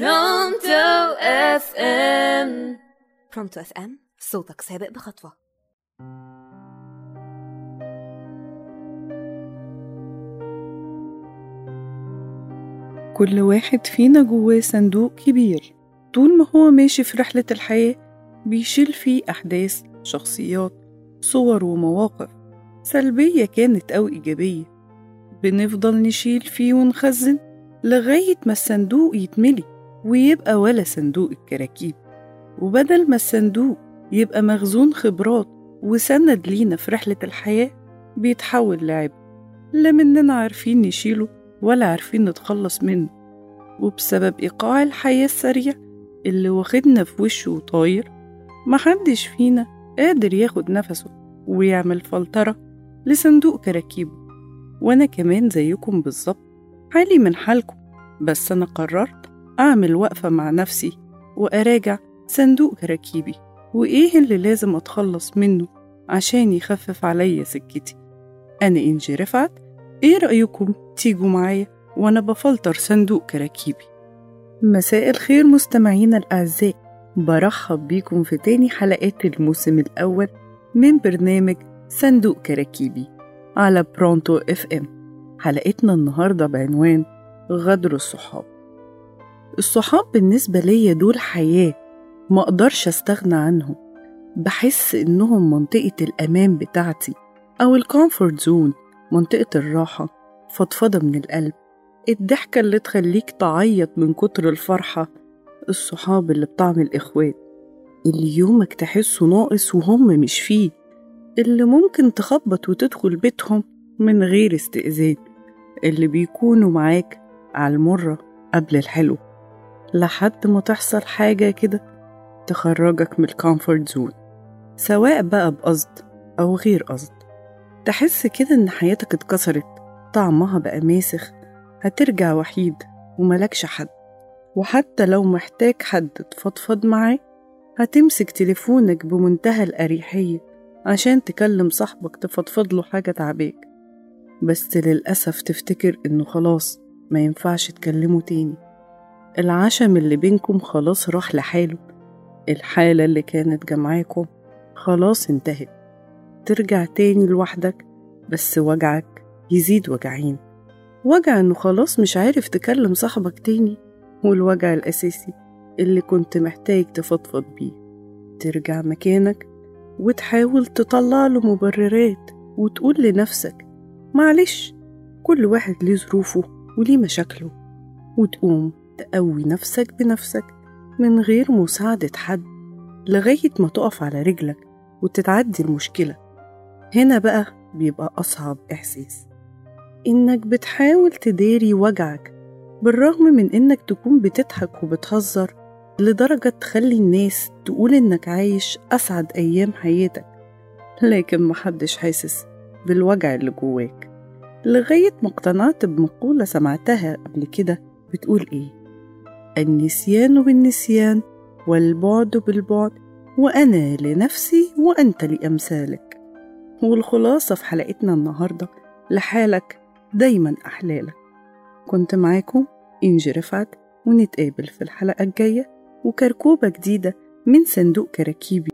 Pronto FM Pronto FM صوتك سابق بخطوة. كل واحد فينا جواه صندوق كبير. طول ما هو ماشي في رحلة الحياة بيشيل فيه أحداث شخصيات صور ومواقف. سلبية كانت أو إيجابية. بنفضل نشيل فيه ونخزن لغاية ما الصندوق يتملي. ويبقى ولا صندوق الكراكيب. وبدل ما الصندوق يبقى مخزون خبرات وسند لينا في رحلة الحياة بيتحول لعبء لا مننا عارفين نشيله ولا عارفين نتخلص منه. وبسبب إيقاع الحياة السريع اللي واخدنا في وشه وطاير محدش فينا قادر ياخد نفسه ويعمل فلترة لصندوق كراكيبه. وأنا كمان زيكم بالظبط حالي من حالكم بس أنا قررت أعمل وقفة مع نفسي وأراجع صندوق كراكيبي وإيه اللي لازم أتخلص منه عشان يخفف عليا سكتي؟ أنا إنجي رفعت. إيه رأيكم؟ تيجوا معايا وأنا بفلتر صندوق كراكيبي مساء الخير مستمعينا الأعزاء. برحب بيكم في تاني حلقات الموسم الأول من برنامج صندوق كراكيبي على برونتو إف إم. حلقتنا النهاردة بعنوان غدر الصحاب. الصحاب بالنسبة ليا دول حياة ما أقدرش أستغنى عنهم. بحس إنهم منطقة الأمان بتاعتي أو ال comfort zone منطقة الراحة فضفضة من القلب. الضحكة اللي تخليك تعيط من كتر الفرحة الصحاب اللي بطعم الإخوات. اللي يومك تحسه ناقص وهم مش فيه. اللي ممكن تخبط وتدخل بيتهم من غير استئذان. اللي بيكونوا معاك على المرة قبل الحلو. لحد ما تحصل حاجة كده تخرجك من ال comfort zone سواء بقى بقصد أو غير قصد. تحس كده إن حياتك اتكسرت طعمها بقى ماسخ هترجع وحيد وملكش حد. وحتى لو محتاج حد تفضفض معاه هتمسك تليفونك بمنتهى الأريحية عشان تكلم صاحبك تفضفض له حاجة تعباك. بس للأسف تفتكر إنه خلاص ما ينفعش تكلمه تاني. العشم اللي بينكم خلاص راح لحاله. الحالة اللي كانت جمعاكم خلاص انتهت. ترجع تاني لوحدك بس وجعك يزيد وجعين. وجع إنه خلاص مش عارف تكلم صاحبك تاني. والوجع الأساسي اللي كنت محتاج تفضفض بيه. ترجع مكانك وتحاول تطلع له مبررات وتقول لنفسك معلش كل واحد ليه ظروفه وليه مشاكله. وتقوم. تقوي نفسك بنفسك من غير مساعدة حد لغاية ما تقف على رجلك وتتعدي المشكلة. هنا بقى بيبقى أصعب إحساس. إنك بتحاول تداري وجعك بالرغم من إنك تكون بتضحك وبتهزر لدرجة تخلي الناس تقول إنك عايش أسعد أيام حياتك لكن محدش حاسس بالوجع اللي جواك. لغاية ما اقتنعت بمقولة سمعتها قبل كده بتقول إيه؟ النسيان بالنسيان والبعد بالبعد وأنا لنفسي وأنت لأمثالك. والخلاصة في حلقتنا النهاردة لحالك دايما أحلالك. كنت معاكم إنجي رفعت ونتقابل في الحلقة الجاية وكركوبة جديدة من صندوق كراكيبي.